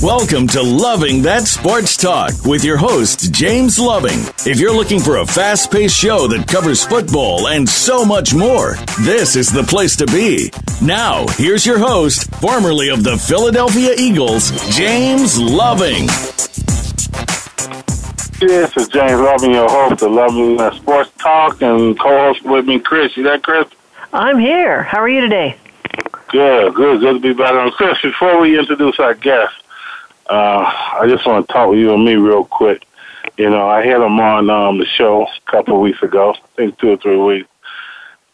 Welcome to Loving That Sports Talk with your host, James Loving. If you're looking for a fast paced show that covers football and so much more, this is the place to be. Now, here's your host, formerly of the Philadelphia Eagles, James Loving. This is James Loving, your host of Loving Sports Talk, and co host with me, Chris. You there, Chris? I'm here. How are you today? Good, good, good to be back on. Chris, before we introduce our guest, uh, I just want to talk with you and me real quick. You know, I had him on um, the show a couple of weeks ago, I think two or three weeks.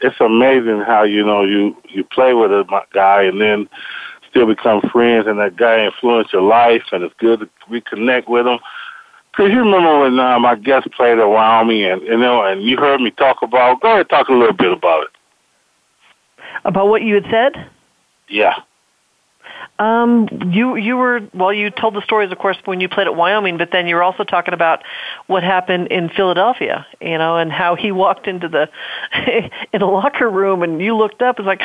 It's amazing how, you know, you, you play with a guy and then still become friends and that guy influence your life and it's good to reconnect with him. Cause you remember when uh, my guest played at Wyoming and, you know, and you heard me talk about, go ahead talk a little bit about it. About what you had said? Yeah. Um, you you were well. You told the stories, of course, when you played at Wyoming, but then you were also talking about what happened in Philadelphia, you know, and how he walked into the in a locker room, and you looked up, and like,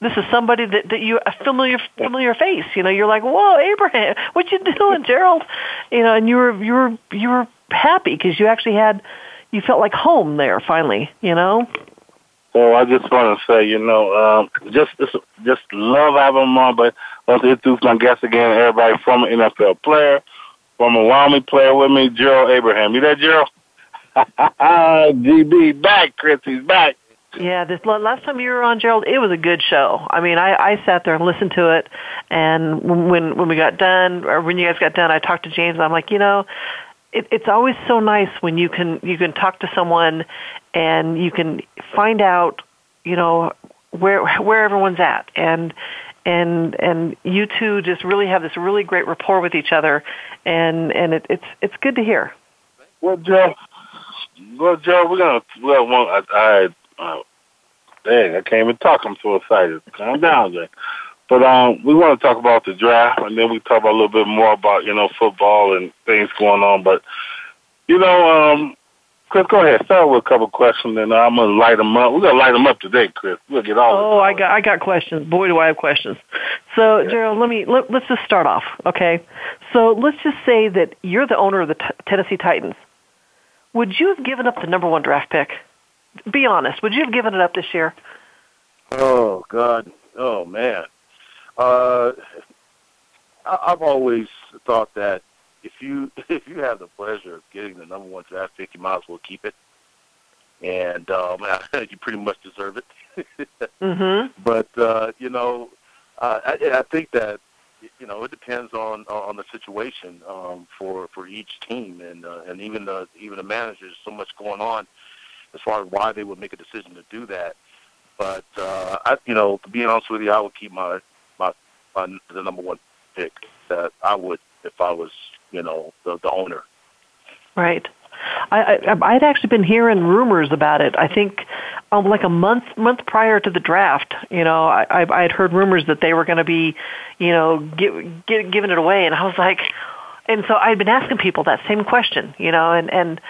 this is somebody that that you a familiar familiar face, you know. You're like, whoa, Abraham, what you doing, Gerald? You know, and you were you were you were happy because you actually had you felt like home there finally, you know. Well, I just want to say, you know, um, just just love on, but to introduce my guest again, everybody from an NFL player, from a Wyoming player with me, Gerald Abraham. You there, Gerald? GB back, Chris, he's back. Yeah, this last time you were on, Gerald, it was a good show. I mean, I, I sat there and listened to it, and when when we got done, or when you guys got done, I talked to James. And I'm like, you know, it, it's always so nice when you can you can talk to someone, and you can find out, you know, where where everyone's at, and and and you two just really have this really great rapport with each other, and and it, it's it's good to hear. Well, Joe, well, Joe, we're gonna well, one, I, I uh, dang, I can't even talk. I'm so excited. Calm down, Jay. But um, we want to talk about the draft, and then we talk about a little bit more about you know football and things going on. But you know, um, Chris, go ahead. Start with a couple questions, and I'm gonna light them up. We're gonna light them up today, Chris. We'll get all. Oh, I got I got questions. Boy, do I have questions. So, yeah. Gerald, let me let, let's just start off, okay? So let's just say that you're the owner of the t- Tennessee Titans. Would you have given up the number one draft pick? Be honest. Would you have given it up this year? Oh God. Oh man. Uh, I've always thought that if you if you have the pleasure of getting the number one draft pick, you might as well keep it, and um, you pretty much deserve it. mm-hmm. But uh, you know, uh, I, I think that you know it depends on on the situation um, for for each team, and uh, and even the even the managers. So much going on as far as why they would make a decision to do that. But uh, I, you know, to be honest with you, I would keep my my, my the number one pick that I would if I was you know the the owner. Right. I, I I'd actually been hearing rumors about it. I think um, like a month month prior to the draft, you know, I I had heard rumors that they were going to be, you know, give, give, giving it away, and I was like, and so I'd been asking people that same question, you know, and and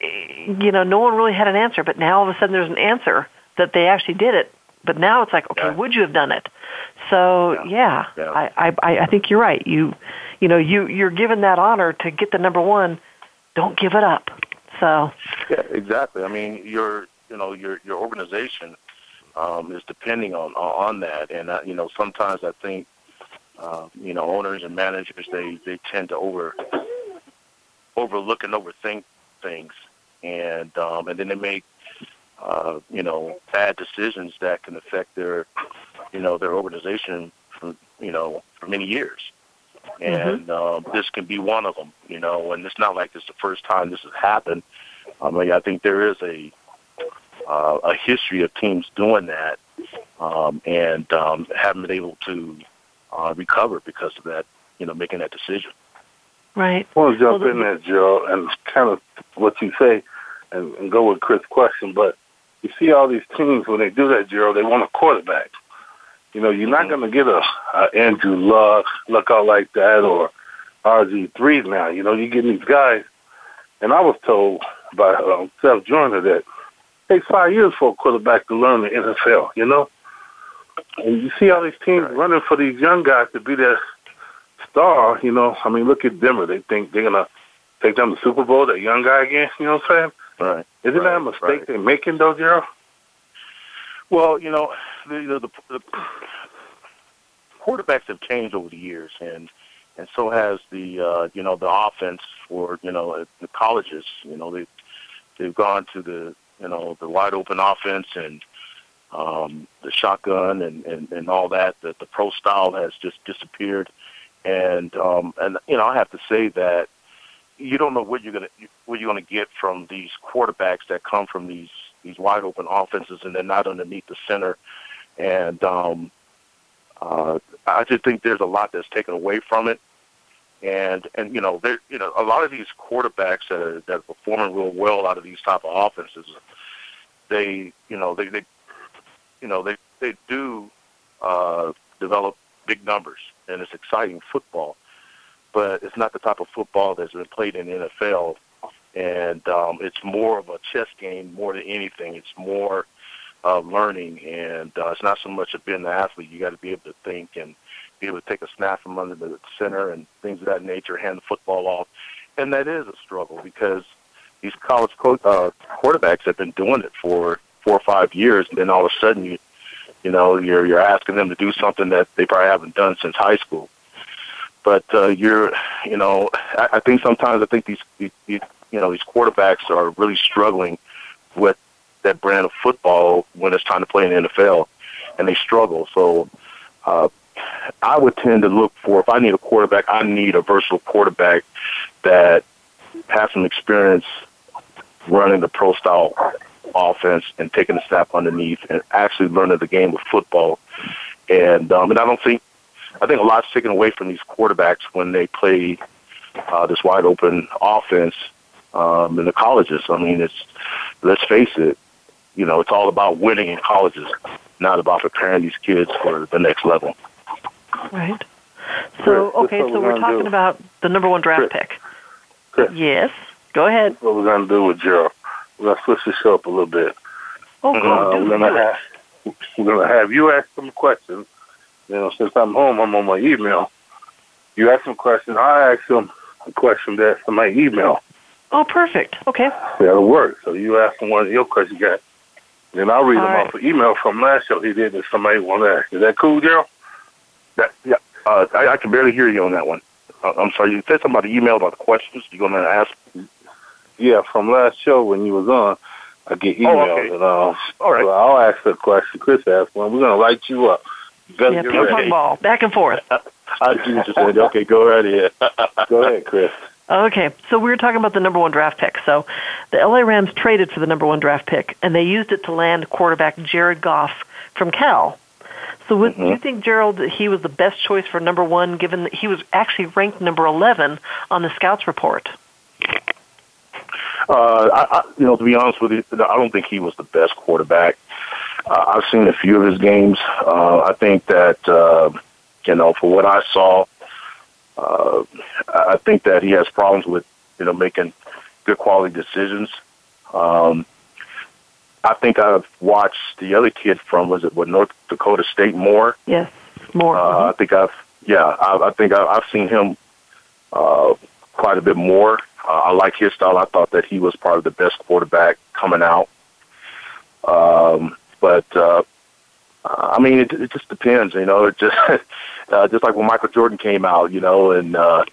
you know, no one really had an answer, but now all of a sudden there's an answer that they actually did it. But now it's like, okay, yeah. would you have done it? So yeah, yeah, yeah. I, I I think you're right. You you know you you're given that honor to get the number one. Don't give it up. So yeah, exactly. I mean, your you know your your organization um, is depending on on that, and uh, you know sometimes I think uh, you know owners and managers they they tend to over overlook and overthink things, and um, and then they make uh, you know bad decisions that can affect their you know their organization for you know for many years. and mm-hmm. uh, this can be one of them. You know, and it's not like this is the first time this has happened. I mean, I think there is a uh, a history of teams doing that, um, and um, haven't been able to uh, recover because of that. You know, making that decision. Right. I want to jump well, in there, Joe, and kind of what you say, and, and go with Chris' question. But you see all these teams when they do that, Gerald, they want a quarterback. You know, you're not mm-hmm. going to get a, a Andrew Luck, look out like that, or RG3 now. You know, you're getting these guys. And I was told by um, Seth Joyner that it takes five years for a quarterback to learn the NFL, you know? And you see all these teams right. running for these young guys to be their star, you know. I mean, look at Denver. They think they're going to take them to Super Bowl, that young guy again, you know what I'm saying? Right. Isn't right, that a mistake right. they're making, though, Gerald? Well, you know, the, you know, the, the quarterbacks have changed over the years, and and so has the uh, you know the offense for you know the colleges. You know they they've gone to the you know the wide open offense and um, the shotgun and, and and all that. That the pro style has just disappeared, and um, and you know I have to say that you don't know what you're gonna what you're gonna get from these quarterbacks that come from these these wide open offenses, and they're not underneath the center. And um, uh, I just think there's a lot that's taken away from it. And and you know there you know a lot of these quarterbacks that are, that are performing real well out of these type of offenses, they you know they they you know they they do uh, develop big numbers, and it's exciting football. But it's not the type of football that's been played in the NFL and um, it's more of a chess game more than anything. It's more uh, learning, and uh, it's not so much of being an athlete. You got to be able to think and be able to take a snap from under the center and things of that nature, hand the football off, and that is a struggle because these college co- uh, quarterbacks have been doing it for four or five years, and then all of a sudden you, you know, you're you're asking them to do something that they probably haven't done since high school. But uh, you're, you know, I, I think sometimes I think these, these you know, these quarterbacks are really struggling with that brand of football when it's time to play in the NFL, and they struggle. So uh, I would tend to look for if I need a quarterback, I need a versatile quarterback that has some experience running the pro style offense and taking a snap underneath and actually learning the game of football. And um, and I don't think I think a lot's taken away from these quarterbacks when they play uh, this wide open offense um, in the colleges. I mean, it's let's face it, you know, it's all about winning in colleges, not about preparing these kids for the next level. Right. So okay, so we're, we're talking do. about the number one draft Chris. pick. Chris. Yes. Go ahead. What we're gonna do with Gerald? We're gonna switch the show up a little bit. Oh, go uh, we're gonna have we're gonna have you ask some questions. You know, since I'm home, I'm on my email. You ask some questions. I ask them a question that's in my email. Oh, perfect. Okay. That'll work. So you ask him one of your questions you got. Then I'll read All them right. off an email from last show he did that somebody want to ask. Is that cool, Gerald? That, yeah. Uh, I, I can barely hear you on that one. Uh, I'm sorry. You said something about the email about the questions. you're going to ask? Yeah, from last show when you was on, I get emails. Oh, okay. and, uh, All right. So I'll ask the question. Chris asked one. We're going to light you up. yeah, ping pong ball, back and forth. I see what you said. Okay, go right ahead. go ahead, Chris. Okay, so we were talking about the number one draft pick. So the LA Rams traded for the number one draft pick, and they used it to land quarterback Jared Goff from Cal. So would, mm-hmm. do you think, Gerald, that he was the best choice for number one, given that he was actually ranked number 11 on the scouts report? Uh, I, I, you know, to be honest with you, I don't think he was the best quarterback. Uh, I've seen a few of his games. Uh, I think that, uh, you know, for what I saw, uh, I think that he has problems with you know making good quality decisions. Um, I think I've watched the other kid from was it what North Dakota State more. Yes, more. Uh, mm-hmm. I think I've yeah I, I think I, I've seen him uh, quite a bit more. Uh, I like his style. I thought that he was probably the best quarterback coming out. Um, but uh, I mean, it, it just depends. You know, it just uh, just like when Michael Jordan came out, you know, and uh,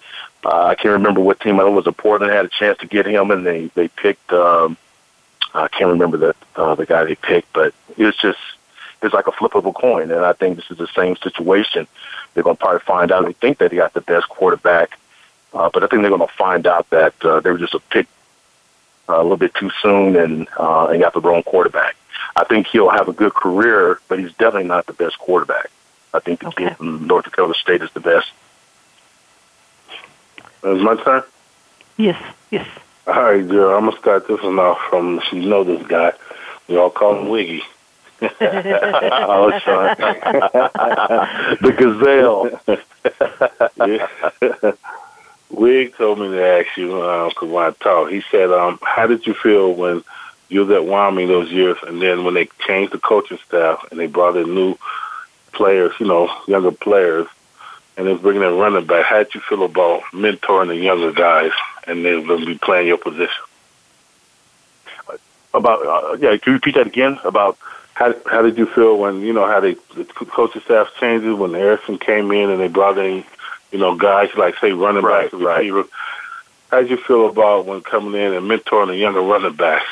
uh, I can't remember what team. I was a Portland had a chance to get him, and they they picked. Um, I can't remember the uh, the guy they picked, but it was just is like a flip of a coin, and I think this is the same situation. They're going to probably find out. They think that they got the best quarterback, uh, but I think they're going to find out that uh, they were just a pick uh, a little bit too soon and uh, and got the wrong quarterback. I think he'll have a good career, but he's definitely not the best quarterback. I think the okay. kid from North Dakota State is the best. Is my turn? Yes, yes. All right, girl. I'm gonna start this one off from you know this guy. We all call him Wiggy. oh, son. the gazelle. yeah. Wig told me to ask you because when I talked, he said, um, "How did you feel when you was at Wyoming those years, and then when they changed the coaching staff and they brought in new players, you know, younger players, and they was bringing in running back? How did you feel about mentoring the younger guys, and they're going to be playing your position?" About uh, yeah, can you repeat that again? About How how did you feel when you know how they the coaching staff changed when Erickson came in and they brought in you know guys like say running Right, backs, right. receiver? How did you feel about when coming in and mentoring the younger running backs?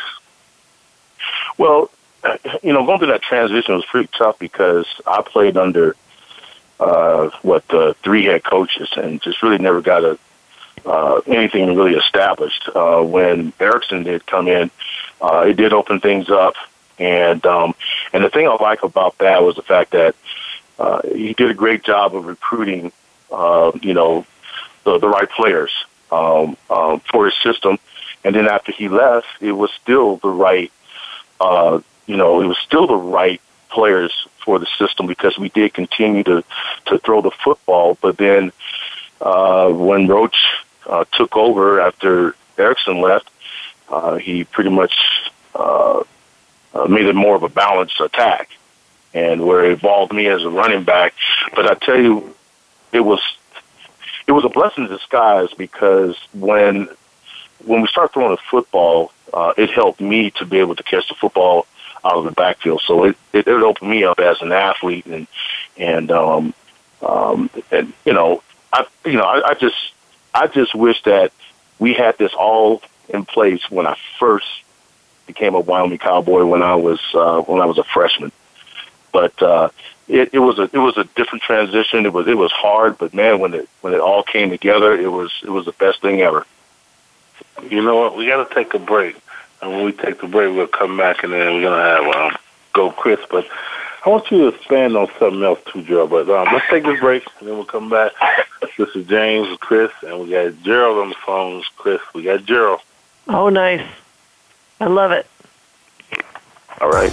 Well, you know, going through that transition was pretty tough because I played under uh, what uh, three head coaches and just really never got a uh, anything really established. Uh, when Erickson did come in, uh, it did open things up, and um, and the thing I like about that was the fact that uh, he did a great job of recruiting, uh, you know, the, the right players um, um, for his system. And then after he left, it was still the right uh, you know, it was still the right players for the system because we did continue to to throw the football. But then uh, when Roach uh, took over after Erickson left, uh, he pretty much uh, uh, made it more of a balanced attack, and where it involved me as a running back. But I tell you, it was it was a blessing in disguise because when when we start throwing the football, uh, it helped me to be able to catch the football out of the backfield. So it, it, it opened me up as an athlete and, and, um, um, and, you know, I, you know, I, I just, I just wish that we had this all in place when I first became a Wyoming Cowboy when I was, uh, when I was a freshman. But, uh, it, it was a, it was a different transition. It was, it was hard, but man, when it, when it all came together, it was, it was the best thing ever. You know what? We got to take a break, and when we take the break, we'll come back, and then we're gonna have um, go Chris. But I want you to expand on something else too, Gerald. But um, let's take this break, and then we'll come back. This is James and Chris, and we got Gerald on the phone. Chris, we got Gerald. Oh, nice. I love it. All right.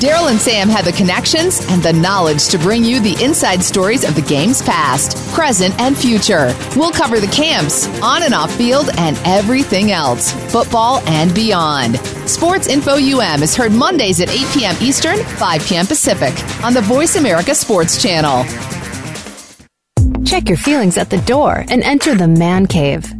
Daryl and Sam have the connections and the knowledge to bring you the inside stories of the game's past, present, and future. We'll cover the camps, on and off field, and everything else, football and beyond. Sports Info UM is heard Mondays at 8 p.m. Eastern, 5 p.m. Pacific on the Voice America Sports Channel. Check your feelings at the door and enter the man cave.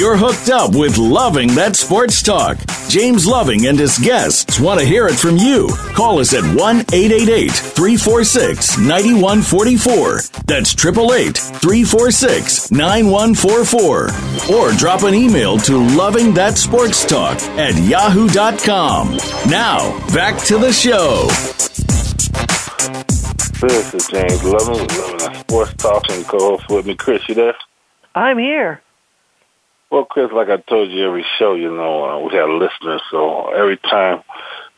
You're hooked up with Loving That Sports Talk. James Loving and his guests want to hear it from you. Call us at 1 888 346 9144. That's 888 346 9144. Or drop an email to Loving That Sports Talk at yahoo.com. Now, back to the show. This is James Loving with Loving That Sports Talk and co-host with me, Chris. You there? I'm here. Well, Chris, like I told you every show, you know, uh, we have listeners, so every time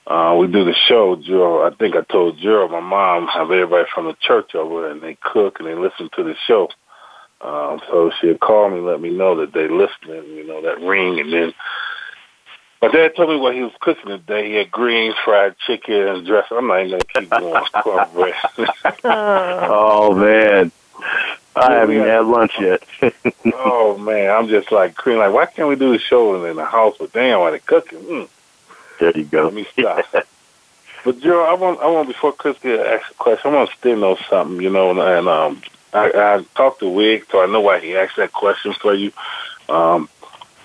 uh, we do the show, Joe, I think I told Joe, my mom have everybody from the church over and they cook and they listen to the show. Um, so she'll call me, let me know that they listening, you know, that ring, and then my dad told me what he was cooking today. He had greens, fried chicken, and dressing. I'm not even gonna keep going. oh man. I haven't even had lunch yet. oh man, I'm just like cream. Like, why can't we do the show in the house? But damn, while they're cooking. Mm. There you go. Let me stop. but Joe, I want, I want before Chris get asked a question, I want to still know something, you know, and, and um, I, I talked to Wig, so I know why he asked that question for you, um,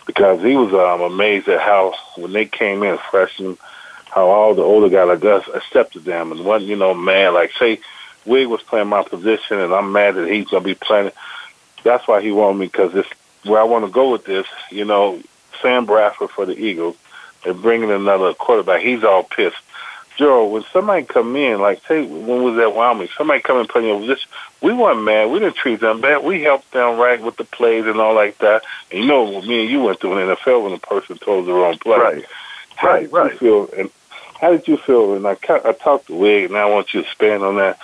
because he was um, amazed at how when they came in freshmen, how all the older guys like us accepted them and wasn't, you know, mad. Like say Wig was playing my position, and I'm mad that he's gonna be playing. That's why he wanted me because this where I want to go with this. You know, Sam Bradford for the Eagles. They're bringing another quarterback. He's all pissed. Joe, when somebody come in, like say when was that Wyoming, somebody come and play your position, we weren't mad. We didn't treat them bad. We helped them right with the plays and all like that. And you know me and you went through an NFL when a person told the wrong play. Right. How right, did right. you feel? And how did you feel? And I, I talked to Wig, and I want you to expand on that.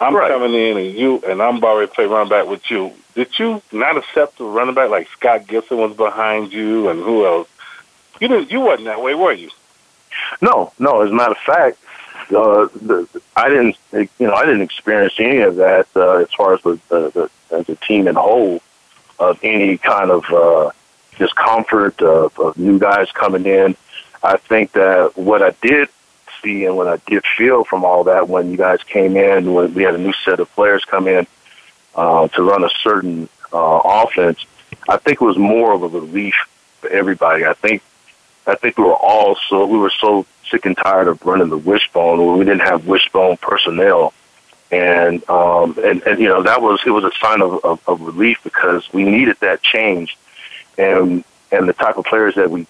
I'm Right. coming in and you and I'm already play running back with you. Did you not accept the running back like Scott Gibson was behind you and who else? You didn't. You wasn't that way, were you? No, no. As a matter of fact, uh, the, I didn't, you know, I didn't experience any of that uh, as far as the, the, the as a team in whole of any kind of uh, discomfort of, of new guys coming in. I think that what I did see and what I did feel from all that when you guys came in, when we had a new set of players come in uh, to run a certain uh, offense, I think it was more of a relief for everybody. I think I think we were all so we were so sick and tired of running the wishbone where we didn't have wishbone personnel. And um and, and you know, that was it was a sign of, of, of relief because we needed that change and and the type of players that we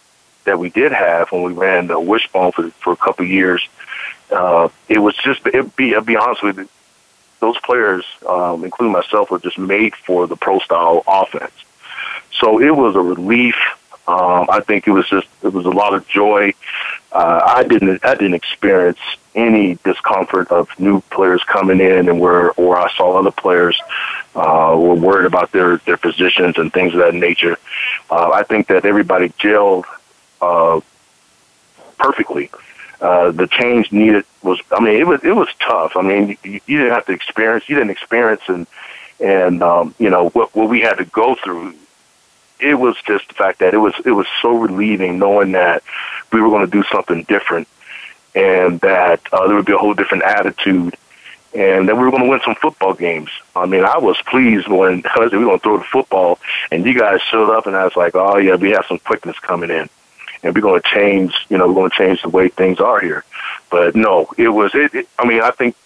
that we did have when we ran the wishbone for for a couple of years, uh it was just it be I'll be honest with you, those players, um, including myself, were just made for the pro style offense. So it was a relief. Um, I think it was just it was a lot of joy. Uh, I didn't I didn't experience any discomfort of new players coming in and where or I saw other players uh, were worried about their their positions and things of that nature. Uh, I think that everybody gelled uh, perfectly. Uh, the change needed was I mean it was it was tough. I mean you, you didn't have to experience you didn't experience and and um, you know what what we had to go through it was just the fact that it was it was so relieving knowing that we were going to do something different and that uh, there would be a whole different attitude and that we were going to win some football games. I mean, I was pleased when I said we were going to throw the football, and you guys showed up, and I was like, oh yeah, we have some quickness coming in, and we're going to change. You know, we're going to change the way things are here. But no, it was. It, it, I mean, I think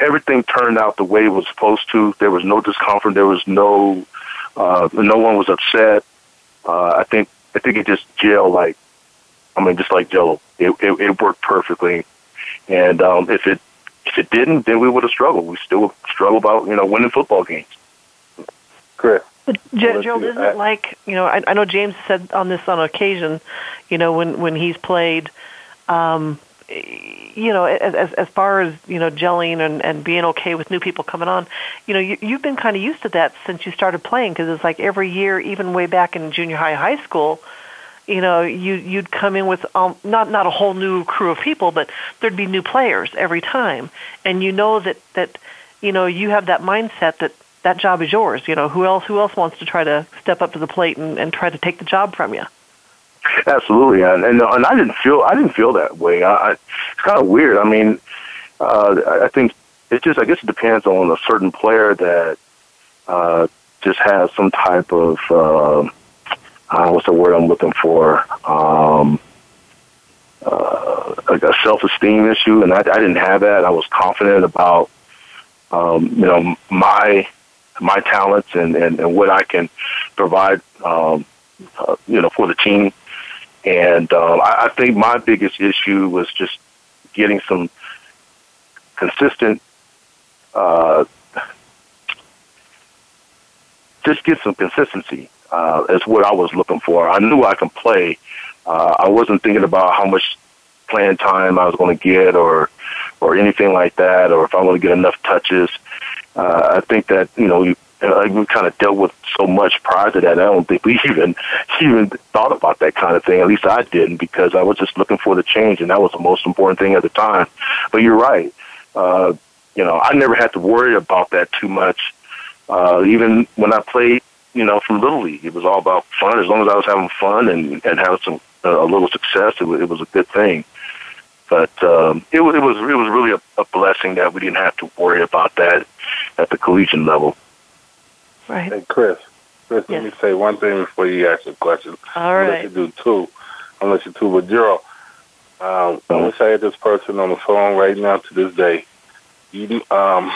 everything turned out the way it was supposed to. There was no discomfort. There was no uh, no one was upset. Uh, I think I think it just gelled like, I mean, just like Jello. It it, it worked perfectly, and um, if it if it didn't, then we would have struggled. We still struggle about you know winning football games. Chris. But Well, Joe, let's Joe, see. isn't it like you know? I, I know James said on this on occasion, you know, when when he's played, um, you know, as as as far as you know, gelling and and being okay with new people coming on, you know, you, you've been kind of used to that since you started playing because it's like every year, even way back in junior high, high school, you know, you you'd come in with um, not not a whole new crew of people, but there'd be new players every time, and you know that that you know you have that mindset that that job is yours. You know, who else who else wants to try to step up to the plate and, and try to take the job from you? Absolutely, and and, and I didn't feel I didn't feel that way. I, I, it's kind of weird. I mean, uh, I think it just I guess it depends on a certain player that uh, just has some type of uh, uh, what's the word I'm looking for? Um, uh, a self-esteem issue, and I, I didn't have that. I was confident about, um, you know, my my talents and, and, and what I can provide, um, uh, you know, for the team. And um, I, I think my biggest issue was just getting some consistent, uh, just get some consistency. Uh, is what I was looking for. I knew I can play. Uh, I wasn't thinking about how much playing time I was going to get, or or anything like that, or if I'm going to get enough touches. Uh, I think that you know you, uh, we kind of dealt with so much prior to that. I don't think we even even thought about that kind of thing. At least I didn't, because I was just looking for the change, and that was the most important thing at the time. But you're right. Uh, you know, I never had to worry about that too much. Uh, even when I played you know, from Little League. It was all about fun. As long as I was having fun and, and having some uh, a little success, it it was a good thing. But um, it, was, it was it was really a, a blessing that we didn't have to worry about that at the collegiate level. Right. Hey, Chris. Chris, yes. let me say one thing before you ask a question. All right. I'll let you do two. I'll let you two. But Gerald, um, I wish I had this person on the phone right now to this day. You, um,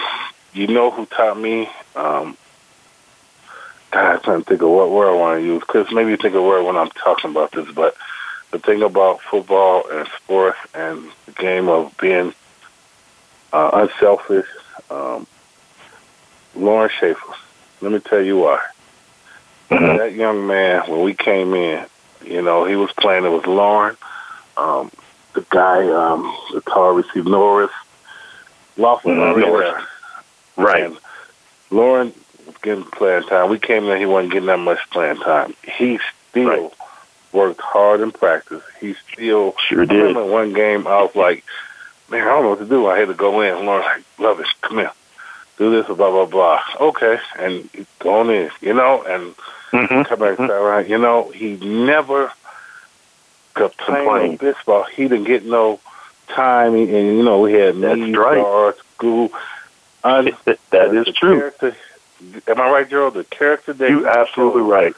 you know who taught me um, God, I'm trying to think of what word I want to use. Chris, maybe you think of a word when I'm talking about this, but the thing about football and sports and the game of being uh, unselfish, um, Lauren Schaefer. Let me tell you why. Mm-hmm. That young man, when we came in, you know, he was playing. It was Lauren, um, the guy, um, the tall receiver, Norris, Lawful mm-hmm. Norris. Right. And Lauren was getting playing time. We came in, he wasn't getting that much playing time. He still right. Worked hard in practice. He still sure did. I remember one game I was like, man, I don't know what to do. I had to go in. Lauren's like, love it, come here, do this, blah blah blah. Okay, and go on in, you know, and mm-hmm. come back mm-hmm. around. You know, he never complained baseball. He didn't get no time, and, you know, we had That's knee right. school. Un- that is true. Character, Am I right, Gerald? The character that you absolutely right.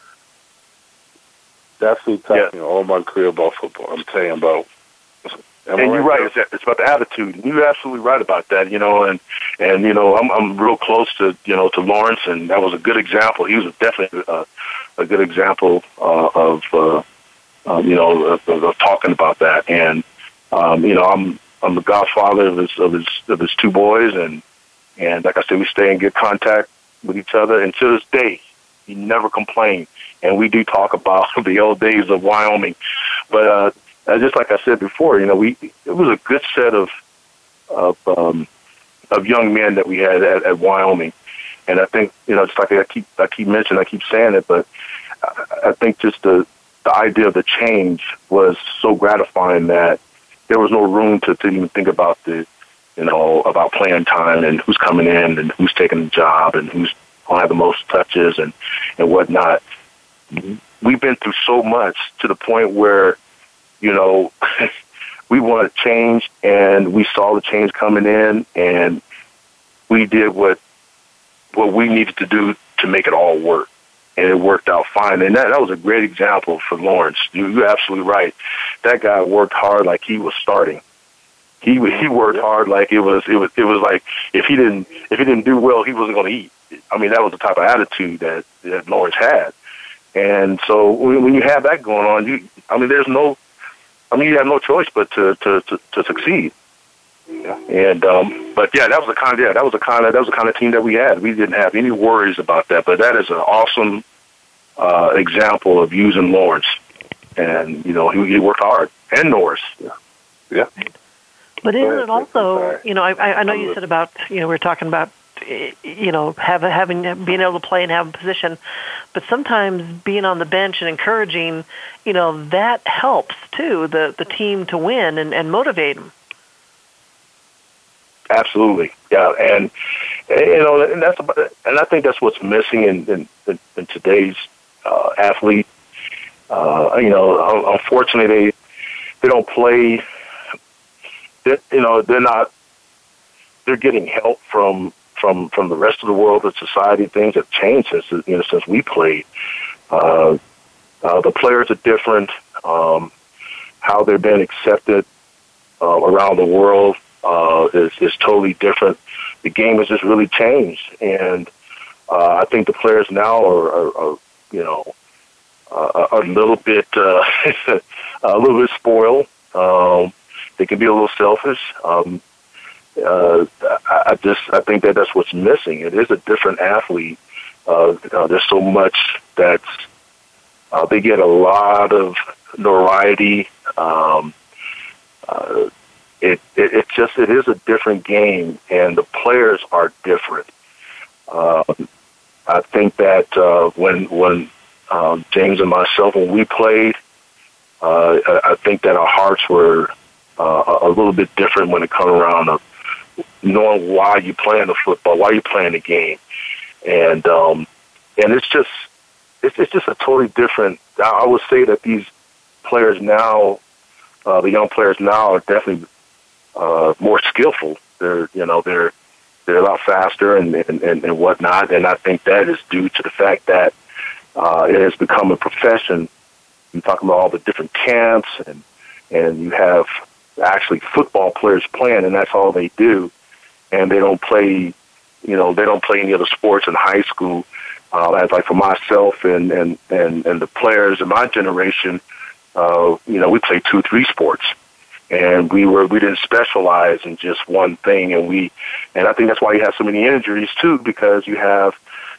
That's who taught me all my career about football. I'm telling about. and you're right. It's, it's about the attitude. You're absolutely right about that. You know, and and you know, I'm I'm real close to you know to Lawrence, and that was a good example. He was definitely a, a good example uh, of uh, um, you know of, of talking about that. And um, you know, I'm I'm the godfather of his of his of his two boys, and and like I said, we stay in good contact with each other. And to this day, he never complained. And we do talk about the old days of Wyoming. But uh, uh, just like I said before, you know, we it was a good set of of um, of young men that we had at, at Wyoming. And I think you know, just like I keep I keep mentioning, I keep saying it, but I, I think just the the idea of the change was so gratifying that there was no room to, to even think about the you know, about playing time and who's coming in and who's taking the job and who's going to have the most touches and, and whatnot. We've been through so much to the point where, you know, we wanted change and we saw the change coming in and we did what, what we needed to do to make it all work. And it worked out fine. And that, that was a great example for Lawrence. You, you're absolutely right. That guy worked hard like he was starting he he worked hard like it was it was it was like if he didn't if he didn't do well he wasn't going to eat. I mean that was the type of attitude that that Lawrence had, and so when, when you have that going on, you I mean there's no, I mean you have no choice but to to to, to succeed. Yeah. And um, but yeah, that was the kind of yeah that was the kind of that was the kind of team that we had. We didn't have any worries about that. But that is an awesome uh, example of using Lawrence, and you know he, he worked hard and Norris. Yeah. Yeah. But isn't it also, you know, I, I know you said about, you know, we are talking about, you know, having having being able to play and have a position, but sometimes being on the bench and encouraging, you know, that helps too the the team to win and, and motivate them. Absolutely, yeah, and, and you know, and that's about, and I think that's what's missing in in, in today's uh, athlete. Uh, you know, unfortunately, they they don't play you know they're not they're getting help from from from the rest of the world, the society. Things have changed since you know since we played. Uh, uh, the players are different. Um, how they're being accepted uh, around the world uh, is is totally different. The game has just really changed, and uh, I think the players now are, are, are you know uh, a little bit uh, a little bit spoiled. Um, they can be a little selfish. Um, uh, I, just I think that that's what's missing. It is a different athlete. Uh, uh, there's so much that's uh, they get a lot of notoriety. Um, uh, it, it it just it is a different game, and the players are different. Uh, I think that uh, when when um, James and myself when we played, uh, I, I think that our hearts were uh, a little bit different when it comes around of knowing why you're playing the football, why you're playing the game, and um, and it's just it's, it's just a totally different. I would say that these players now, uh, the young players now, are definitely uh, more skillful. They're you know they're they're a lot faster and, and and and whatnot, and I think that is due to the fact that uh, it has become a profession. You're talking about all the different camps and and you have actually football players playing, and that's all they do. And they don't play, you know, they don't play any other sports in high school. Uh, as like for myself and and and and the players in my generation, uh, you know, we played two, three sports, and we were we didn't specialize in just one thing, and we, and I think that's why you have so many injuries too, because you have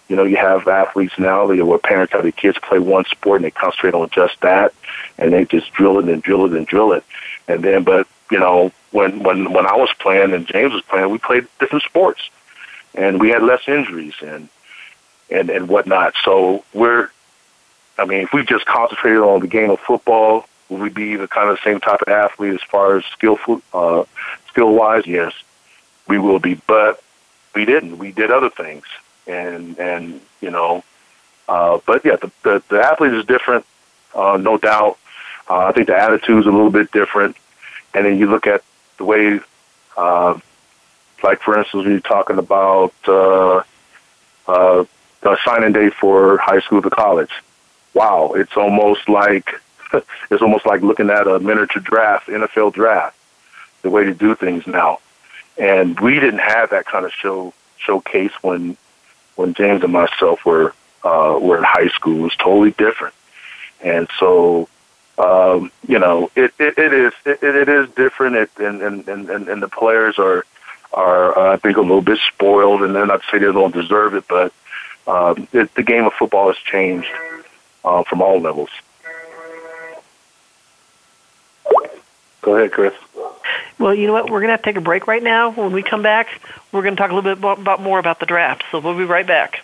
you know, you have athletes now that where parents have their kids play one sport and they concentrate on just that, and they just drill it and drill it and drill it. And then, but you know, when when when I was playing and James was playing, we played different sports, and we had less injuries and and and whatnot. So we're, I mean, if we just concentrated on the game of football, would we be the kind of same type of athlete as far as skill uh, skill wise? Yes, we will be. But we didn't. We did other things, and and you know, uh, but yeah, the, the the athlete is different, uh, no doubt. Uh, I think the attitude is a little bit different, and then you look at the way, uh, like for instance, when you're talking about uh, uh, the signing day for high school to college. Wow, it's almost like it's almost like looking at a miniature draft, NFL draft, the way to do things now. And we didn't have that kind of show showcase when when James and myself were uh, were in high school. It was totally different. And so um, you know, it, it, it is it, it is different, it, and, and and and the players are are uh, I think a little bit spoiled, and then I'd say they don't deserve it, but um, it, the game of football has changed uh, from all levels. Go ahead, Chris. Well, you know what? We're going to have to take a break right now. When we come back, we're going to talk a little bit about more about the draft. So we'll be right back.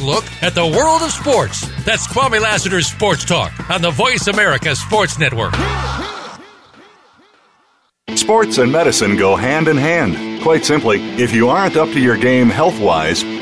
look at the world of sports. That's Kwame Lassiter's Sports Talk on the Voice America Sports Network. Sports and medicine go hand in hand. Quite simply, if you aren't up to your game health wise,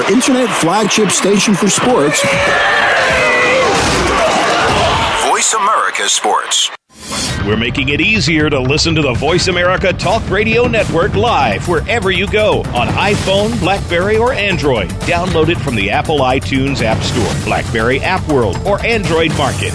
Your internet flagship station for sports. Voice America Sports. We're making it easier to listen to the Voice America Talk Radio Network live wherever you go on iPhone, Blackberry, or Android. Download it from the Apple iTunes App Store, Blackberry App World, or Android Market.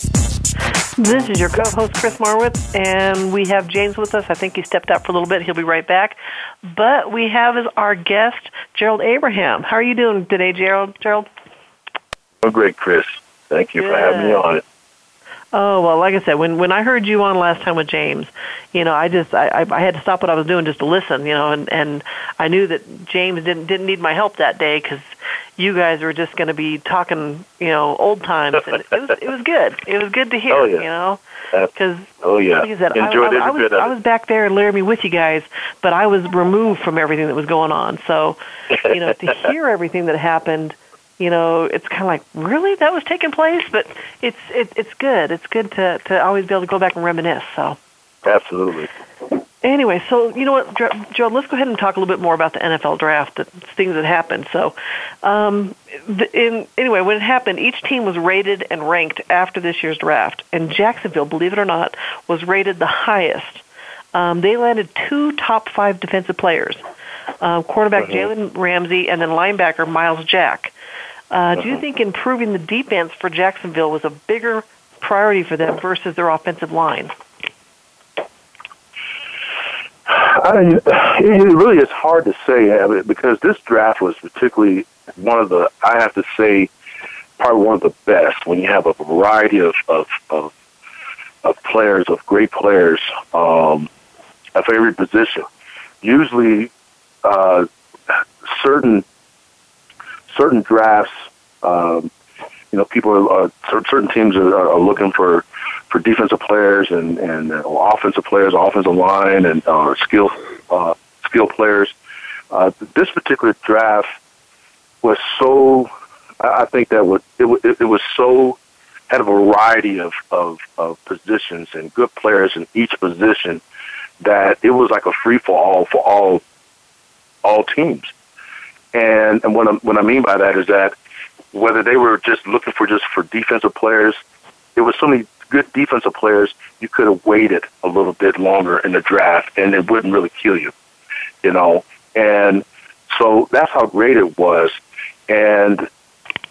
This is your co-host Chris Marwitz, and we have James with us. I think he stepped out for a little bit. He'll be right back. But we have as our guest Gerald Abraham. How are you doing today, Gerald? Gerald? I'm great, Chris. Thank you Good. for having me on it. Oh well, like I said, when when I heard you on last time with James, you know, I just I I I had to stop what I was doing just to listen, you know, and and I knew that James didn't didn't need my help that day because you guys were just going to be talking, you know, old times, and it was it was good. It was good to hear, Oh, yeah. you know, because oh yeah, like I said, I, enjoyed I, every I was I was back there in Laramie with you guys, but I was removed from everything that was going on. So, you know, to hear everything that happened, you know, it's kind of like really that was taking place, but it's it, it's good. It's good to to always be able to go back and reminisce. So. Absolutely. Anyway, so you know what, Joe? Let's go ahead and talk a little bit more about the NFL draft, the things that happened. So, um, in anyway, when it happened, each team was rated and ranked after this year's draft, and Jacksonville, believe it or not, was rated the highest. Um, they landed two top five defensive players, uh, quarterback Jalen Ramsey and then linebacker Myles Jack. Uh, Do you think improving the defense for Jacksonville was a bigger priority for them versus their offensive line? I mean, it really is hard to say because this draft was particularly one of the, I have to say, probably one of the best when you have a variety of, of, of, of players, of great players um, of every position. Usually, uh, certain certain drafts, um, you know, people are, are certain teams are, are looking for for defensive players and and uh, offensive players, offensive line, and uh, skill uh, skill players. Uh, this particular draft was so. I think that was it, wa- it, it was so had a variety of, of of positions and good players in each position that it was like a free for all for all all teams. And and what I, what I mean by that is that whether they were just looking for just for defensive players, there was so many good defensive players. You could have waited a little bit longer in the draft, and it wouldn't really kill you, you know. And so that's how great it was. And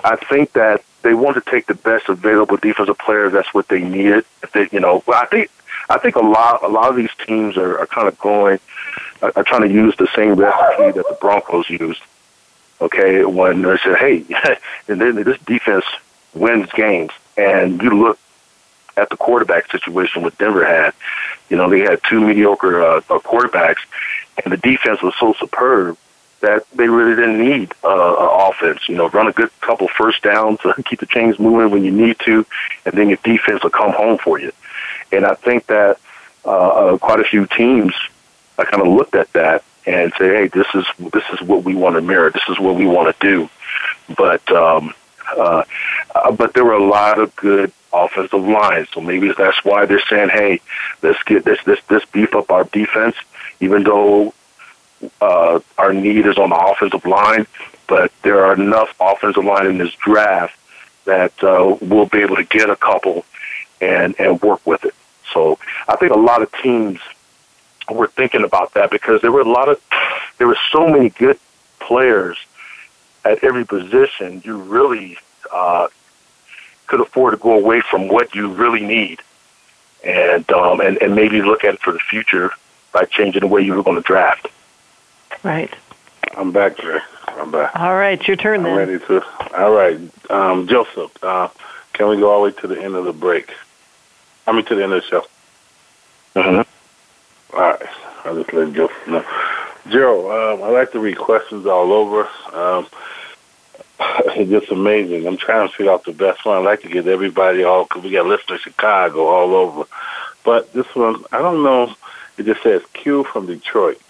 I think that they wanted to take the best available defensive players. That's what they needed. If they, you know, I think I think a lot a lot of these teams are, are kind of going are, are trying to use the same recipe that the Broncos used. Okay, when they said, "Hey," and then this defense wins games, and you look at the quarterback situation what Denver had. You know, they had two mediocre uh, uh, quarterbacks, and the defense was so superb that they really didn't need uh, offense. You know, run a good couple first downs, uh, keep the chains moving when you need to, and then your defense will come home for you. And I think that uh, uh, quite a few teams I kind of looked at that and say, hey, this is this is what we want to mirror. This is what we want to do. But um, uh, uh, but there were a lot of good offensive lines, so maybe that's why they're saying, hey, let's get this this this beef up our defense, even though uh, our need is on the offensive line. But there are enough offensive line in this draft that uh, we'll be able to get a couple and and work with it. So I think a lot of teams were thinking about that because there were a lot of there were so many good players at every position. You really uh, could afford to go away from what you really need, and um, and and maybe look at it for the future by changing the way you were going to draft. Right. I'm back, Jay. I'm back. All right, your turn I'm then. ready to. All right, um, Joseph. Uh, can we go all the way to the end of the break? I mean, to the end of the show. Mm-hmm. All right. I'll just let Joseph know. Joe, um, I like to read questions all over. Um, it's just amazing. I'm trying to figure out the best one. I'd like to get everybody all because we got listeners Chicago all over. But this one, I don't know. It just says Q from Detroit.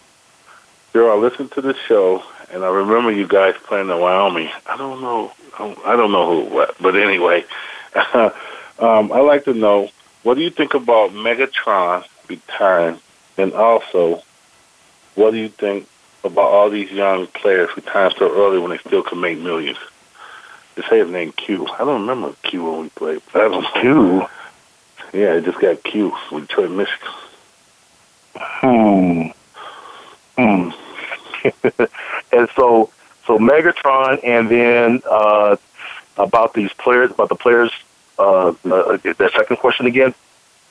Joe, I listened to the show, and I remember you guys playing in Wyoming. I don't know. I don't know who, what, but anyway, um, I'd like to know what do you think about Megatron retiring, and also what do you think about all these young players retiring so early when they still can make millions? They say his name Q. I don't remember Q when we played. I don't know. Q. Yeah, it just got Q with Detroit, Michigan. Hmm. Hmm. and so, so Megatron, and then uh, about these players, about the players. Uh, uh, the second question again.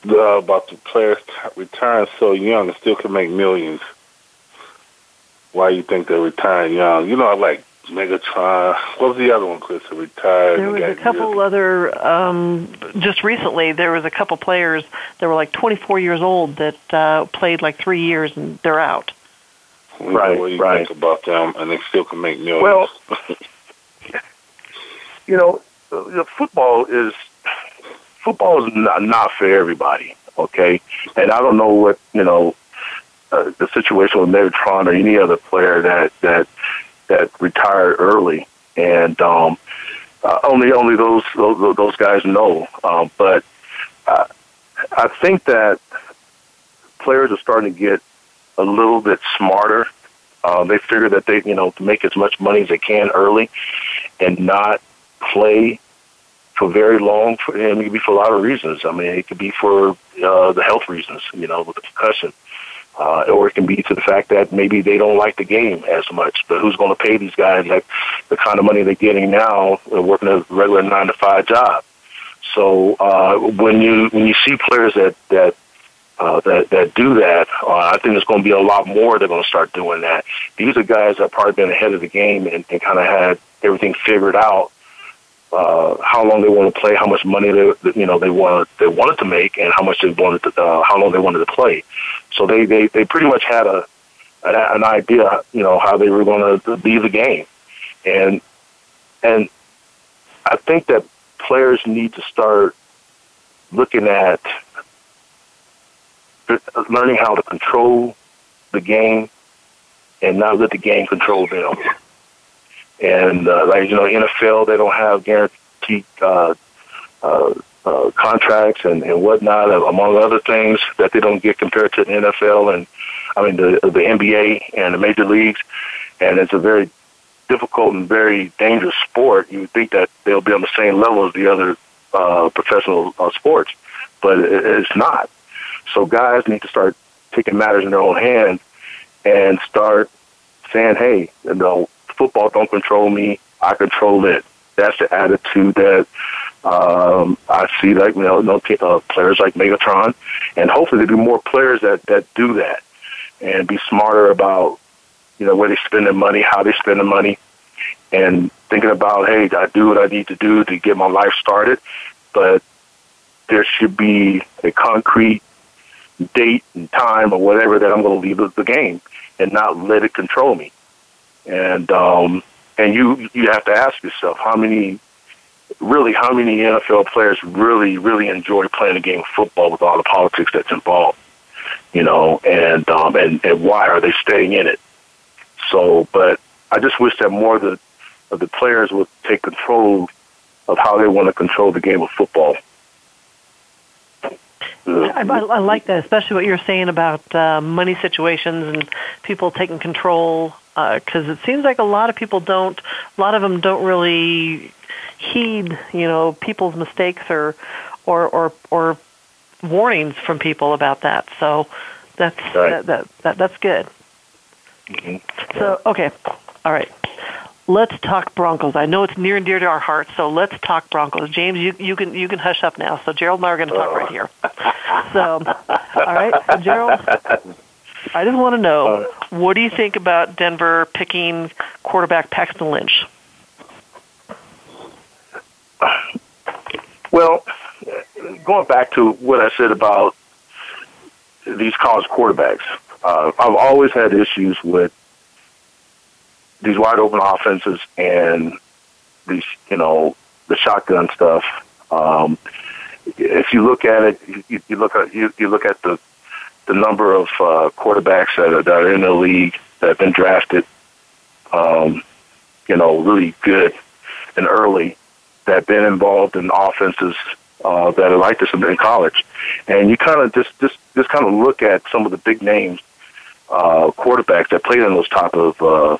Uh, about the players retiring so young and still can make millions. Why you think they're retiring young? You know, I like Megatron. What was the other one, Chris? They retired. There was a couple years. other. Um, just recently, there was a couple players that were like 24 years old that uh, played like three years and they're out. Right, what do you right. think about them? And they still can make millions. Well, you know, the football is football is not, not for everybody. Okay, and I don't know what you know uh, the situation with Megatron or any other player that that that retired early, and um, uh, only only those those, those guys know. Um, but uh, I think that players are starting to get a little bit smarter. Uh, they figure that they you know to make as much money as they can early, and not play for very long. For, and it could be for a lot of reasons. I mean, it could be for uh, the health reasons, you know, with the concussion. Uh, or it can be to the fact that maybe they don't like the game as much. But who's going to pay these guys like the kind of money they're getting now, uh, working a regular nine to five job? So uh, when you when you see players that that uh, that that do that, uh, I think there's going to be a lot more. They're going to start doing that. These are guys that probably been ahead of the game and, and kind of had everything figured out uh, how long they want to play, how much money they you know they wanted they wanted to make, and how much they wanted to, uh, how long they wanted to play. So they they they pretty much had a an idea, you know, how they were going to be the game, and and I think that players need to start looking at learning how to control the game and not let the game control them. And uh, like you know, NFL they don't have guaranteed uh, uh, uh, contracts and, and whatnot, among other things that they don't get compared to the NFL and I mean the the NBA and the major leagues. And it's a very difficult and very dangerous sport. You would think that they'll be on the same level as the other uh, professional uh, sports, but it, it's not. So guys need to start taking matters in their own hands and start saying, "Hey, you know, football don't control me. I control it. That's the attitude that um, I see. Like you know, no uh, players like Megatron, and hopefully there be more players that that do that and be smarter about you know where they spend their money, how they spend their money, and thinking about hey, I do what I need to do to get my life started, but there should be a concrete date and time or whatever that I'm going to leave the game and not let it control me and um, and you you have to ask yourself how many really how many NFL players really really enjoy playing a game of football with all the politics that's involved, you know, and um, and and why are they staying in it? So, but I just wish that more of the of the players would take control of how they want to control the game of football. I, I like that, especially what you're saying about uh, money situations and people taking control because uh, it seems like a lot of people don't, a lot of them don't really heed, you know, people's mistakes or, or, or, or warnings from people about that. So that's right. that, that, that that's good. Mm-hmm. So okay, all right. Let's talk Broncos. I know it's near and dear to our hearts, so let's talk Broncos. James, you you can you can hush up now. So Gerald and I are going to talk right here. So, all right, so Gerald. I just want to know what do you think about Denver picking quarterback Paxton Lynch? Well, going back to what I said about these college quarterbacks, uh, I've always had issues with these wide open offenses and these, you know, the shotgun stuff. Um, if you look at it, you, you look at you, you look at the the number of uh, quarterbacks that are, that are in the league that have been drafted, um, you know, really good and early that have been involved in offenses uh, that are like this in college, and you kind of just just just kind of look at some of the big names uh, quarterbacks that played in those type of uh,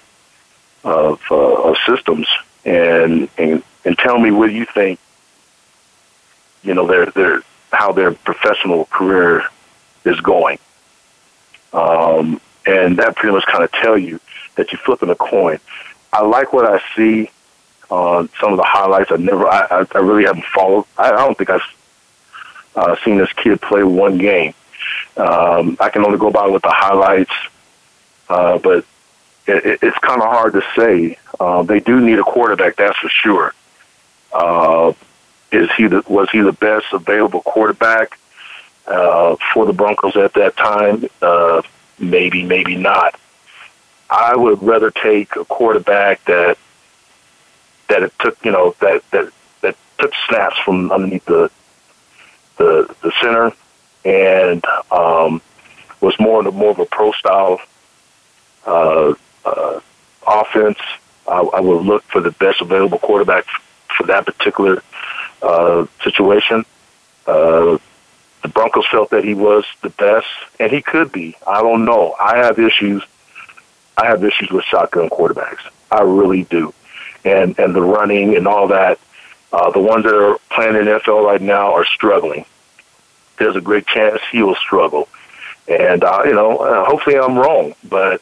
of, uh, of systems, and and and tell me what you think. You know, their their how their professional career is going, um, and that pretty much kind of tell you that you're flipping a coin. I like what I see on some of the highlights. I never, I, I really haven't followed. I, I don't think I've uh, seen this kid play one game. Um, I can only go by with the highlights, uh, but it, it, it's kind of hard to say. Uh, they do need a quarterback, that's for sure. Uh, is he the, was he the best available quarterback uh, for the Broncos at that time? Uh, maybe, maybe not. I would rather take a quarterback that that it took, you know, that that that took snaps from underneath the the the center and um, was more of a, more of a pro style uh, uh, offense. I, I would look for the best available quarterback for that particular uh, situation. Uh, the Broncos felt that he was the best, and he could be. I don't know. I have issues. I have issues with shotgun quarterbacks. I really do, and and the running and all that. Uh, the ones that are playing in the NFL right now are struggling there's a great chance he will struggle. And, uh, you know, uh, hopefully I'm wrong, but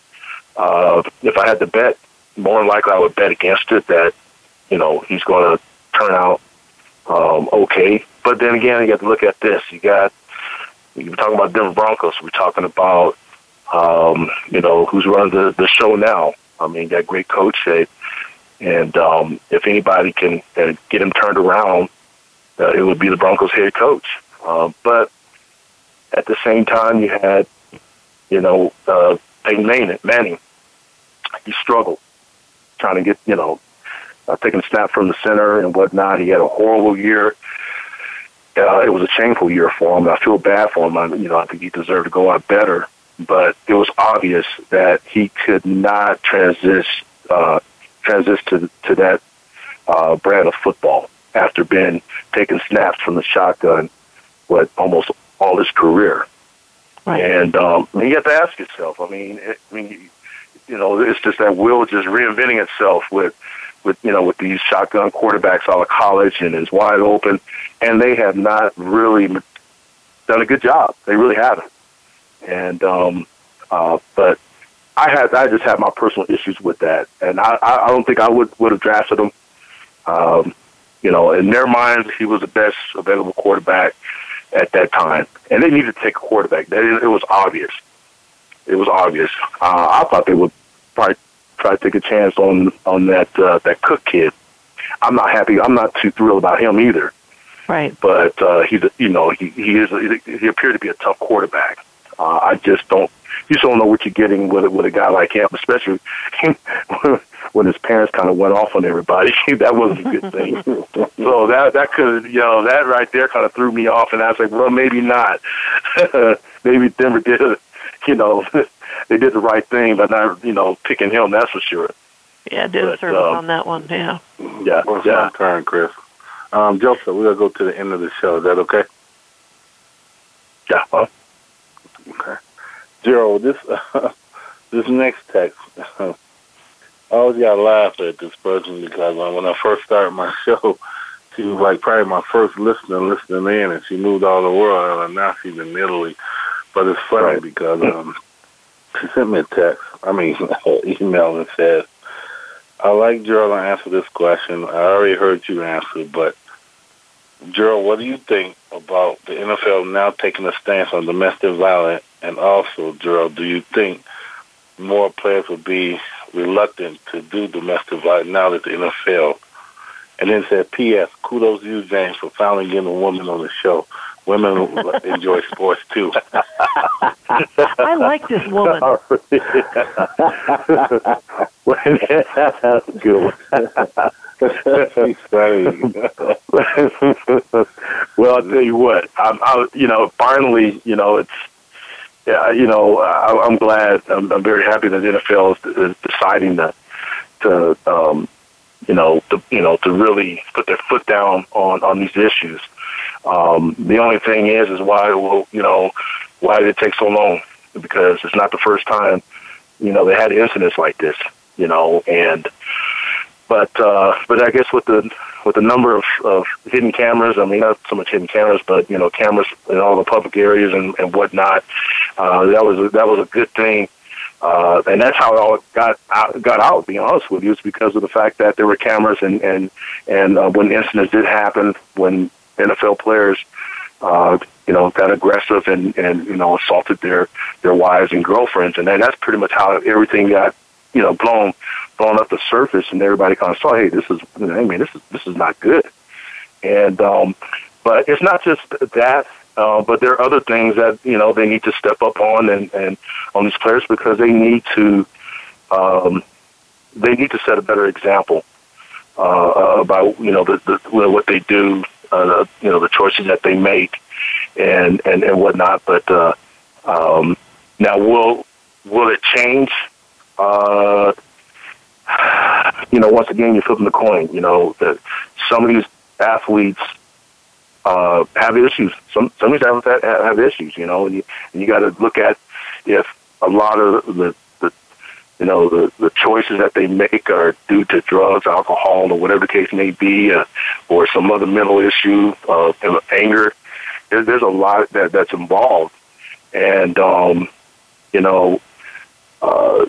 uh, if I had to bet, more than likely I would bet against it that, you know, he's going to turn out um, okay. But then again, you have to look at this. You got, you're talking about Denver Broncos. We're talking about, um, you know, who's running the, the show now. I mean, that great coach, said, and um, if anybody can uh, get him turned around, uh, it would be the Broncos head coach. Uh, but at the same time, you had, you know, uh, Peyton Manning. Manning. He struggled trying to get, you know, uh, taking a snap from the center and whatnot. He had a horrible year. Uh, it was a shameful year for him. I feel bad for him. I, you know, I think he deserved to go out better. But it was obvious that he could not transition uh, transition to to that uh, brand of football after being taking snaps from the shotgun what almost all his career. Right. And um, you have to ask yourself. I mean, it, I mean, you know, it's just that will just reinventing itself with, with you know, with these shotgun quarterbacks out of college and is wide open, and they have not really done a good job. They really haven't. And um, uh, but I had I just had my personal issues with that, and I I don't think I would would have drafted him. Um, you know, in their minds, he was the best available quarterback at that time, and they needed to take a quarterback. It, it was obvious. It was obvious. Uh, I thought they would probably try to take a chance on on that uh, that Cook kid. I'm not happy. I'm not too thrilled about him either. Right. But uh, he's you know he he is he appeared to be a tough quarterback. Uh, I just don't you just don't know what you're getting with with a guy like him, especially when his parents kind of went off on everybody. that wasn't a good thing. so that that could you know that right there kind of threw me off, and I was like, well, maybe not. maybe Denver did, you know, they did the right thing, but not you know picking him. That's for sure. Yeah, did but, service um, on that one. Yeah. Yeah. Well, yeah. my turn, Chris. Um, Joseph, we're gonna go to the end of the show. Is that okay? Yeah. Huh? Okay. Gerald, this uh, this next text. I always got to laugh at this person because uh, when I first started my show, she was like probably my first listener listening in, and she moved all the world, and now she's in Italy. But it's funny right. because um, she sent me a text, I mean, email, and says, I like Gerald to answer this question. I already heard you answer, but Gerald, what do you think about the NFL now taking a stance on domestic violence? And also, Gerald, do you think more players will be reluctant to do domestic violence now that the NFL. And then said, P.S. Kudos to you, James, for finally getting a woman on the show. Women enjoy sports too. I like this woman. That's Good one. Well, I'll tell you what. I'm, I, you know, finally, you know, it's, yeah, you know, I, I'm glad. I'm, I'm very happy that the NFL is, is deciding to, to, um, you know, to, you know, to really put their foot down on on these issues. Um, the only thing is, is why, well, you know, why did it take so long? Because it's not the first time, you know, they had incidents like this, you know, and but uh, but I guess with the with the number of, of hidden cameras, I mean not so much hidden cameras, but you know cameras in all the public areas and, and whatnot. Uh, that was that was a good thing, uh, and that's how it all got out, got out. To be honest with you, it's because of the fact that there were cameras and and and uh, when incidents did happen, when NFL players. Uh, you know, got aggressive and, and, you know, assaulted their, their wives and girlfriends. And then that's pretty much how everything got, you know, blown blown up the surface, and everybody kind of saw, hey, this is, I mean, this is this is not good. And um, but it's not just that, uh, but there are other things that you know they need to step up on and and on these players because they need to um, they need to set a better example uh, about you know the, the what they do, uh, you know the choices that they make, and and and whatnot. But uh, um, now, will will it change? Uh, you know, once again, you're flipping the coin. You know, that some of these athletes uh, have issues. Some some of these athletes have, have issues. You know, and you, and you got to look at if a lot of the, the you know the the choices that they make are due to drugs, alcohol, or whatever the case may be, uh, or some other mental issue, uh, anger. There's, there's a lot that that's involved, and um, you know, uh,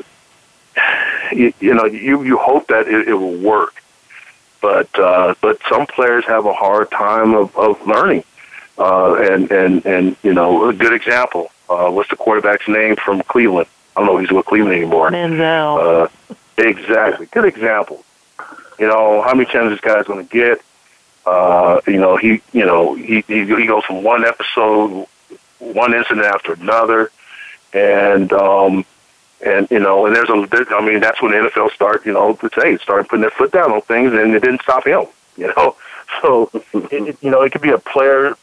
you, you know, you you hope that it, it will work, but uh, but some players have a hard time of, of learning. Uh, and and and you know, a good example. Uh, what's the quarterback's name from Cleveland? I don't know if he's with Cleveland anymore. Manziel. Uh, exactly. Good example. You know, how many chances this guy's going to get? Uh, you know, he, you know, he, he he goes from one episode, one incident after another, and um, and you know, and there's a, there, I mean, that's when the NFL start, you know, to say started putting their foot down on things, and it didn't stop him. You know, so it, it, you know, it could be a player,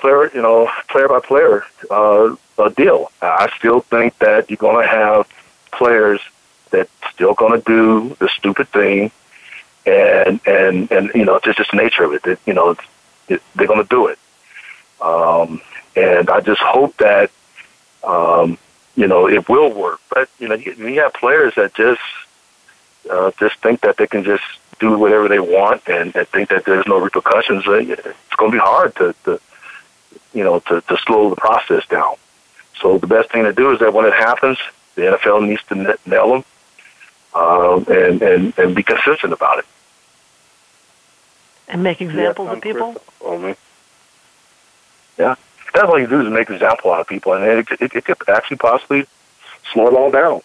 player, you know, player by player uh, a deal. I still think that you're going to have players that still going to do the stupid thing, and and and you know, it's just the nature of it. That you know, it's, it, they're going to do it. Um, and I just hope that um, you know, it will work. But you know, you, you have players that just uh, just think that they can just do whatever they want and, and think that there's no repercussions. Uh, it's going to be hard to, to you know to, to slow the process down. So the best thing to do is that when it happens, the NFL needs to nail them um, and, and and be consistent about it. And make examples yeah, of people. Oh, yeah that's all you do is make an example out of people, and it, it, it could actually possibly slow it all down.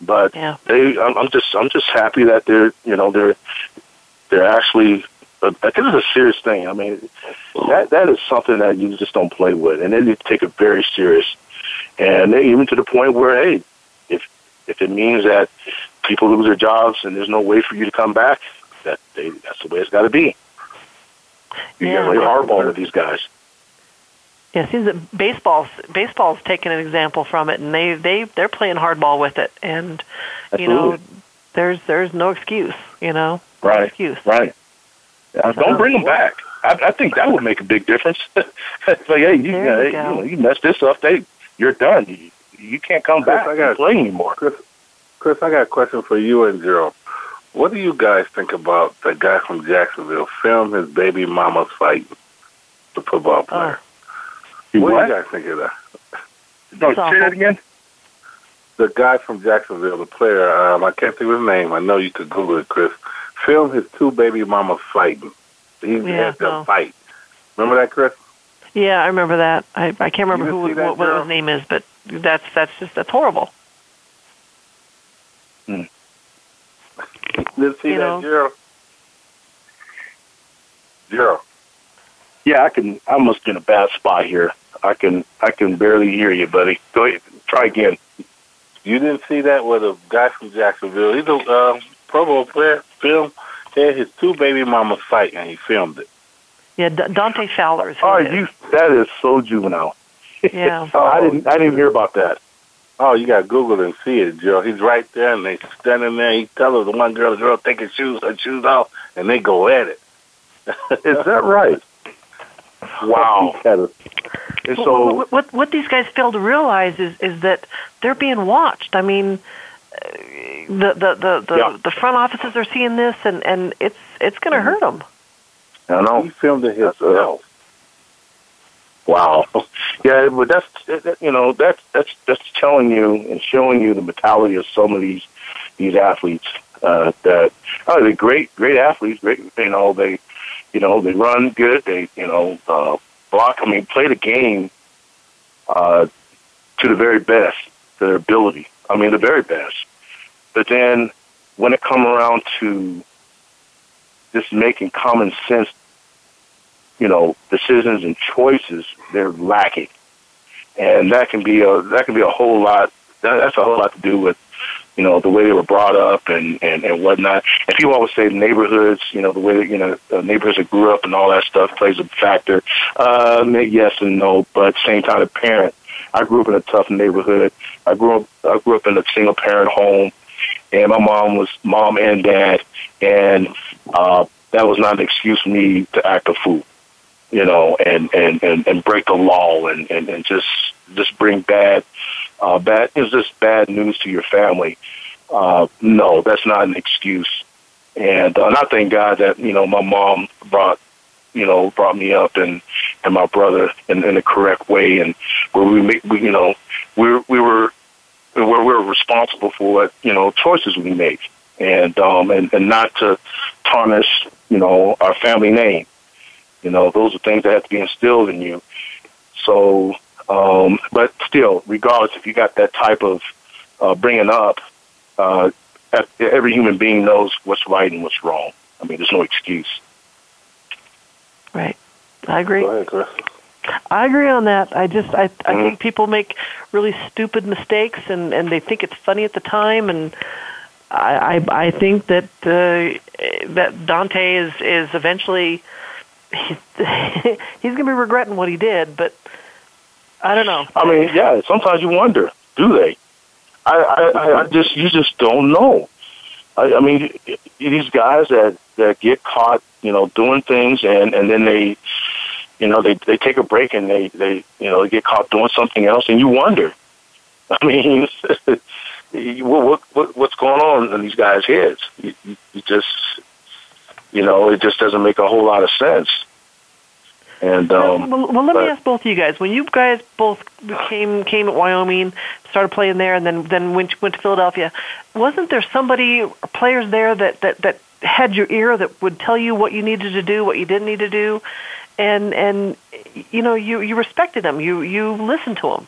But yeah. they, I'm, I'm just, I'm just happy that they're, you know, they're, they're actually. Uh, I think it's a serious thing. I mean, that that is something that you just don't play with, and they need to take it very serious. And they, even to the point where, hey, if if it means that people lose their jobs and there's no way for you to come back, that they, that's the way it's got to be. You yeah. got to hardball with these guys. Yeah, it seems that baseball's baseball's taken an example from it, and they they they're playing hardball with it, and Absolutely. you know, there's there's no excuse, you know, right, no excuse, right. Uh, yeah, don't bring them back. I, I think that would make a big difference. like, hey, you, There you you, know, you messed this up. They, you're done. You, you can't come Chris, back I got- and play anymore. Chris, Chris, I got a question for you and Gerald. What do you guys think about the guy from Jacksonville film his baby mama's fight the football player? You what, what? do you guys think of that? No, It's say awful. that again. The guy from Jacksonville, the player, um, I can't think of his name. I know you could Google it, Chris. Film his two baby mamas fighting. He Yeah, had them no. fight. Remember that, Chris? Yeah, I remember that. I I can't remember who what, what his name is, but that's that's just that's horrible. Did see You that, know. Gerald? Gerald. Yeah, I can. I must be in a bad spot here. I can. I can barely hear you, buddy. Go ahead. Try again. You didn't see that with a guy from Jacksonville. He's a uh, Pro Bowl player. Film had his two baby mamas fight, and he filmed it. Yeah, D- Dante Fowler. Oh, you that is so juvenile. Yeah. oh, I didn't. I didn't even hear about that. Oh, you got to Google and see it, Joe. He's right there, and they standing there. He tells the one girl, the girl, take her shoes, her shoes off, and they go at it. is that right? Wow. And so what, what what these guys fail to realize is is that they're being watched. I mean, uh, the the the the, yeah. the front offices are seeing this, and and it's it's going to hurt them. I know. He filmed it himself. Wow. Yeah, but that's that, you know that's that's that's telling you and showing you the mentality of some of these these athletes uh, that oh they're great great athletes great you know they you know they run good they you know uh, block I mean play the game uh, to the very best to their ability I mean the very best but then when it come around to just making common sense you know, decisions and choices, they're lacking. And that can be a that can be a whole lot. That, that's a whole lot to do with, you know, the way they were brought up and and and whatnot. And people always say neighborhoods, you know, the way that you know the neighborhoods that grew up and all that stuff plays a factor. Uh, yes and no, but same time, the parent. I grew up in a tough neighborhood. I grew up I grew up in a single parent home, and my mom was mom and dad, and uh, that was not an excuse for me to act a fool you know, and and and, and break the law and, and and just just bring bad uh bad is just bad news to your family. Uh no, that's not an excuse. And uh, and I thank God that, you know, my mom brought you know, brought me up and and my brother in, in the correct way and where we make we you know, we we were where we're responsible for what, you know, choices we make. And um and, and not to tarnish, you know, our family name you know, those are things that have to be instilled in you. So, um, but still, regardless, if you got that type of uh, bringing up, uh, every human being knows what's right and what's wrong. I mean, there's no excuse. Right. I agree. Ahead, I agree on that. I just I I mm-hmm. think people make really stupid mistakes and and they think it's funny at the time and I I, I think that uh, that Dante is is eventually he's, he's going to be regretting what he did, but I don't know. I mean, yeah, sometimes you wonder, do they? I, I, I just, you just don't know. I, I mean, these guys that that get caught, you know, doing things, and and then they, you know, they they take a break and they they you know they get caught doing something else, and you wonder. I mean, what, what what's going on in these guys' heads? You, you just you know, it just doesn't make a whole lot of sense. And um, well, well, let but, me ask both of you guys: when you guys both came came at Wyoming, started playing there, and then then went went to Philadelphia, wasn't there somebody players there that that that had your ear that would tell you what you needed to do, what you didn't need to do, and and you know you you respected them, you you listened to them.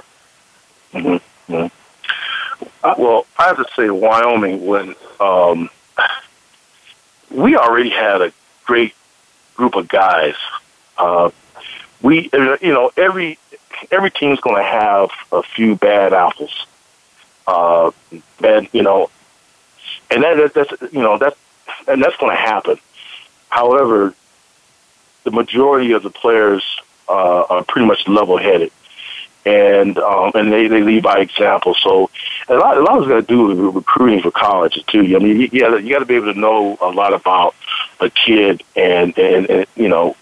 Mm-hmm. Mm-hmm. Uh, well, I have to say, Wyoming when um, we already had a great group of guys. Uh, we, you know, every every team's going to have a few bad apples, uh, and you know, and that, that's you know that and that's going to happen. However, the majority of the players uh, are pretty much level-headed, and um, and they, they lead by example. So a lot a lot is got to do with recruiting for colleges too. I mean, you, you got to be able to know a lot about a kid, and and, and you know,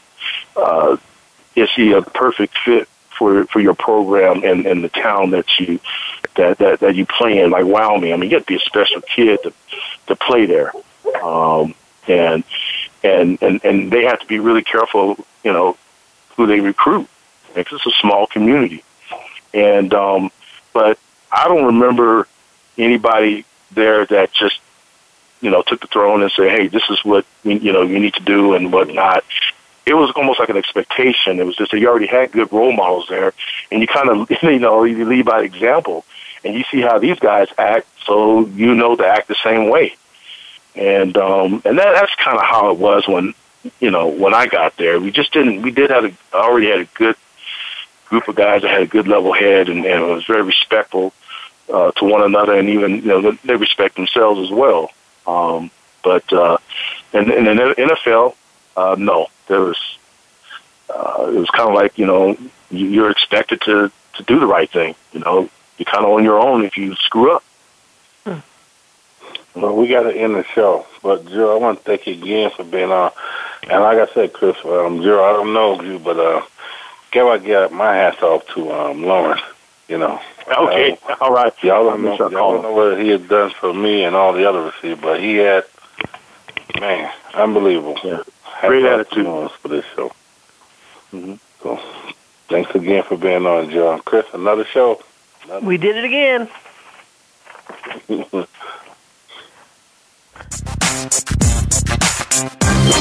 uh, is he a perfect fit for for your program and, and the town that you that, that that you play in, like Wyoming. I mean, you have to be a special kid to to play there, um, and and and and they have to be really careful, you know, who they recruit because it's a small community. And um, but I don't remember anybody there that just you know took the throne and said, "Hey, this is what you know you need to do and whatnot." It was almost like an expectation. It was just that you already had good role models there, and you kind of you know you lead by example, and you see how these guys act, so you know to act the same way. And um, and that, that's kind of how it was when you know when I got there. We just didn't. We did have a already had a good group of guys that had a good level head and, and was very respectful uh, to one another, and even you know they respect themselves as well. Um, but uh, And in the NFL, uh, no, there was uh, it was kind of like you know you're expected to to do the right thing. You know, you're kind of on your own if you screw up. Hmm. Well, we got to end the show, but Joe, I want to thank you again for being on. And like I said, Chris, um, Joe, I don't know you, but uh, give I get my hats off to um, Lawrence. You know. Okay. Uh, all right. Y'all don't know, y'all don't know what he had done for me and all the other receivers, but he had, man, unbelievable. Yeah. Great attitude for this show. Mm-hmm. So, thanks again for being on, John. Chris, another show. Another we did it again.